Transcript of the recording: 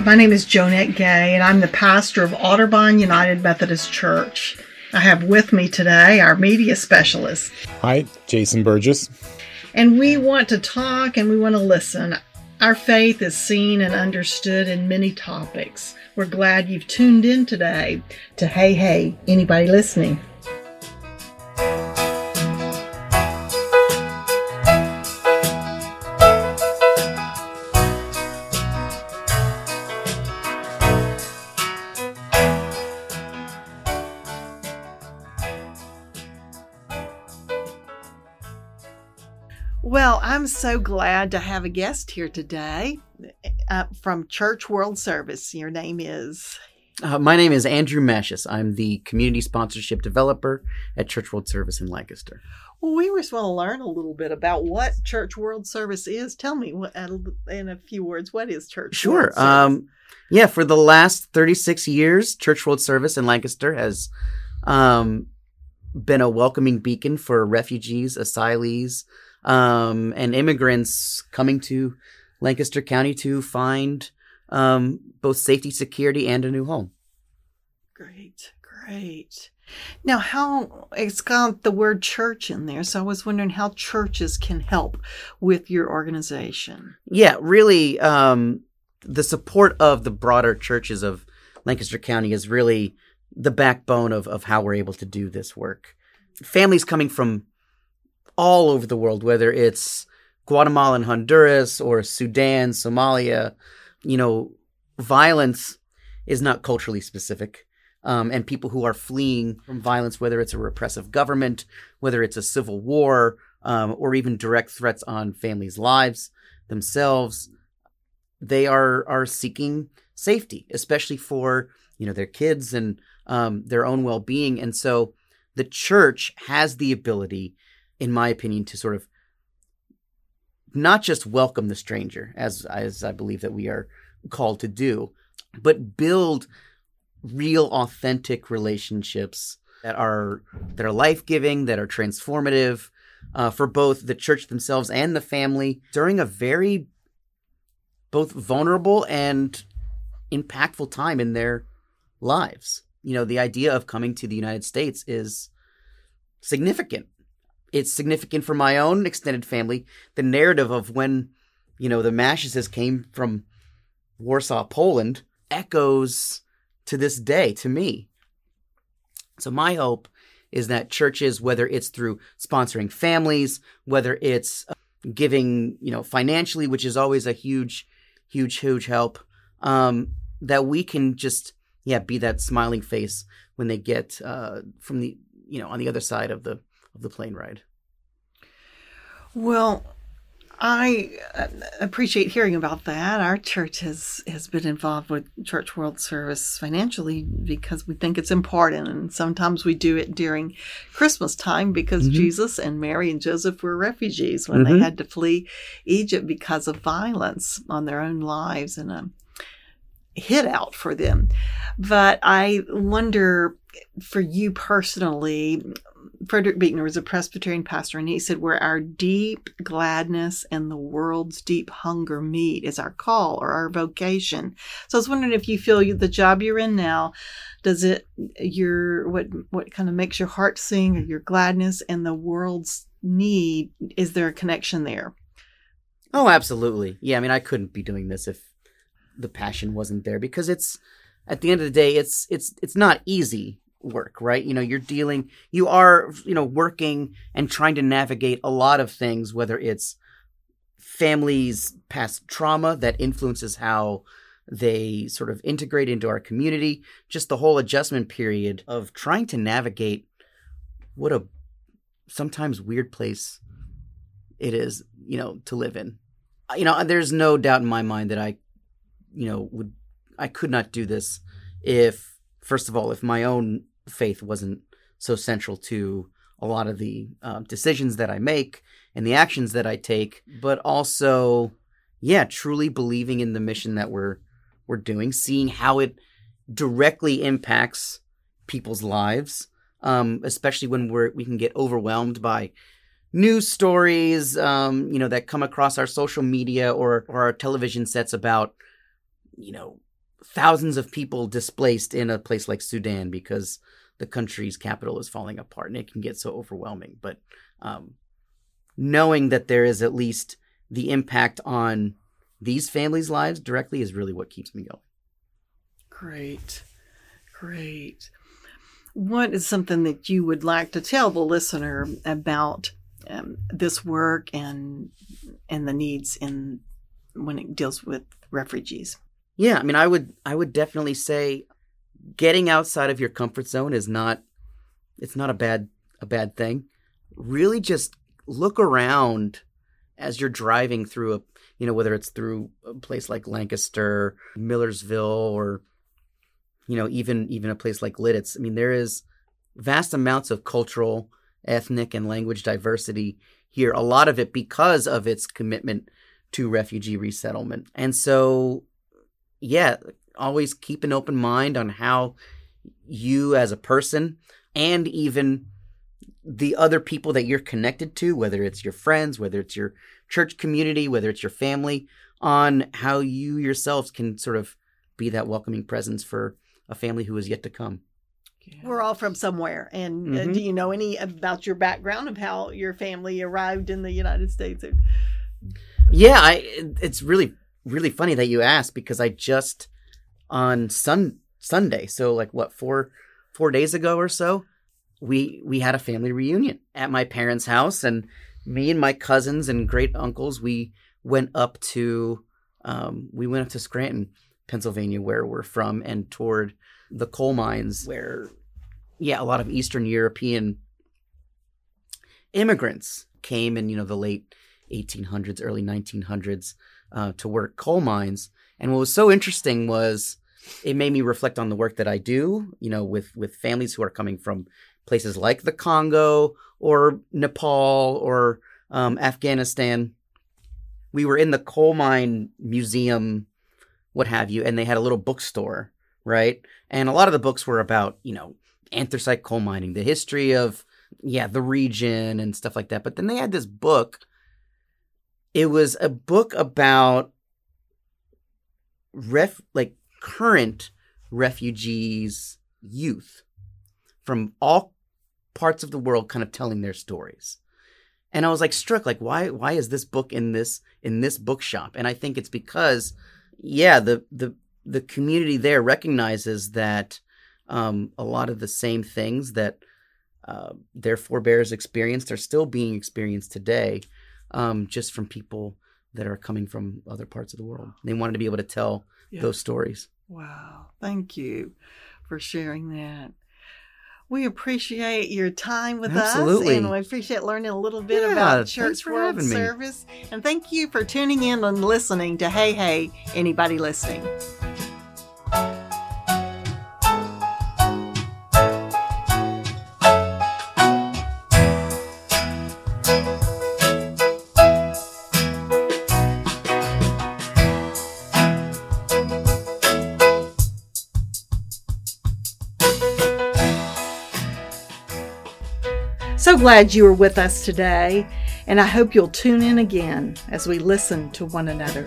my name is Jonette Gay, and I'm the pastor of Otterbein United Methodist Church. I have with me today our media specialist. Hi, Jason Burgess. And we want to talk and we want to listen. Our faith is seen and understood in many topics. We're glad you've tuned in today to Hey Hey, anybody listening? Well, I'm so glad to have a guest here today uh, from Church World Service. Your name is? Uh, my name is Andrew Mashas. I'm the community sponsorship developer at Church World Service in Lancaster. Well, we just want to learn a little bit about what Church World Service is. Tell me in a few words, what is Church sure. World Service? Um, yeah, for the last 36 years, Church World Service in Lancaster has um, been a welcoming beacon for refugees, asylees, um, and immigrants coming to Lancaster County to find um, both safety, security, and a new home. Great, great. Now, how it's got the word church in there, so I was wondering how churches can help with your organization. Yeah, really, um, the support of the broader churches of Lancaster County is really the backbone of, of how we're able to do this work. Families coming from all over the world, whether it's Guatemala and Honduras or Sudan, Somalia, you know, violence is not culturally specific. Um, and people who are fleeing from violence, whether it's a repressive government, whether it's a civil war, um, or even direct threats on families' lives themselves, they are are seeking safety, especially for you know their kids and um, their own well being. And so, the church has the ability in my opinion, to sort of not just welcome the stranger, as as I believe that we are called to do, but build real, authentic relationships that are that are life giving, that are transformative uh, for both the church themselves and the family during a very both vulnerable and impactful time in their lives. You know, the idea of coming to the United States is significant it's significant for my own extended family. The narrative of when, you know, the Mashases came from Warsaw, Poland, echoes to this day to me. So my hope is that churches, whether it's through sponsoring families, whether it's uh, giving, you know, financially, which is always a huge, huge, huge help, um, that we can just, yeah, be that smiling face when they get uh, from the, you know, on the other side of the of the plane ride. Well, I uh, appreciate hearing about that. Our church has has been involved with Church World Service financially because we think it's important, and sometimes we do it during Christmas time because mm-hmm. Jesus and Mary and Joseph were refugees when mm-hmm. they had to flee Egypt because of violence on their own lives and a hit out for them. But I wonder for you personally, Frederick Buechner was a Presbyterian pastor, and he said, Where our deep gladness and the world's deep hunger meet is our call or our vocation. So I was wondering if you feel the job you're in now, does it your what what kind of makes your heart sing or your gladness and the world's need? Is there a connection there? Oh, absolutely. Yeah, I mean, I couldn't be doing this if the passion wasn't there because it's at the end of the day, it's it's it's not easy work, right? You know, you're dealing, you are, you know, working and trying to navigate a lot of things, whether it's families' past trauma that influences how they sort of integrate into our community, just the whole adjustment period of trying to navigate what a sometimes weird place it is, you know, to live in. Uh, you know, uh, there's no doubt in my mind that I, you know, would I could not do this if first of all, if my own faith wasn't so central to a lot of the uh, decisions that I make and the actions that I take, but also, yeah, truly believing in the mission that we're we're doing, seeing how it directly impacts people's lives, um, especially when we're we can get overwhelmed by news stories, um, you know, that come across our social media or or our television sets about, you know, thousands of people displaced in a place like Sudan because the country's capital is falling apart and it can get so overwhelming. But um, knowing that there is at least the impact on these families' lives directly is really what keeps me going. Great. Great. What is something that you would like to tell the listener about um, this work and and the needs in when it deals with refugees? Yeah, I mean, I would I would definitely say getting outside of your comfort zone is not it's not a bad a bad thing. Really, just look around as you're driving through a you know whether it's through a place like Lancaster, Millersville, or you know even even a place like Lititz. I mean, there is vast amounts of cultural, ethnic, and language diversity here. A lot of it because of its commitment to refugee resettlement, and so yeah, always keep an open mind on how you as a person and even the other people that you're connected to, whether it's your friends, whether it's your church community, whether it's your family, on how you yourselves can sort of be that welcoming presence for a family who is yet to come. We're all from somewhere. And mm-hmm. uh, do you know any about your background of how your family arrived in the United States? Yeah, I, it's really really funny that you asked because I just on Sun Sunday, so like what four four days ago or so, we we had a family reunion at my parents' house, and me and my cousins and great uncles we went up to um, we went up to Scranton, Pennsylvania, where we're from, and toured the coal mines where yeah a lot of Eastern European immigrants came in you know the late 1800s, early 1900s uh, to work coal mines. And what was so interesting was it made me reflect on the work that I do, you know, with with families who are coming from places like the Congo or Nepal or um, Afghanistan. We were in the coal mine museum, what have you, and they had a little bookstore, right? And a lot of the books were about, you know, anthracite coal mining, the history of, yeah, the region and stuff like that. But then they had this book it was a book about ref like current refugees youth from all parts of the world kind of telling their stories. And i was like struck like why why is this book in this in this bookshop? And i think it's because yeah the the the community there recognizes that um, a lot of the same things that uh, their forebears experienced are still being experienced today um, just from people that are coming from other parts of the world. They wanted to be able to tell yeah. those stories. Wow. Thank you for sharing that. We appreciate your time with Absolutely. us, and we appreciate learning a little bit yeah, about Church World Service. And thank you for tuning in and listening to Hey Hey, anybody listening. So glad you were with us today, and I hope you'll tune in again as we listen to one another.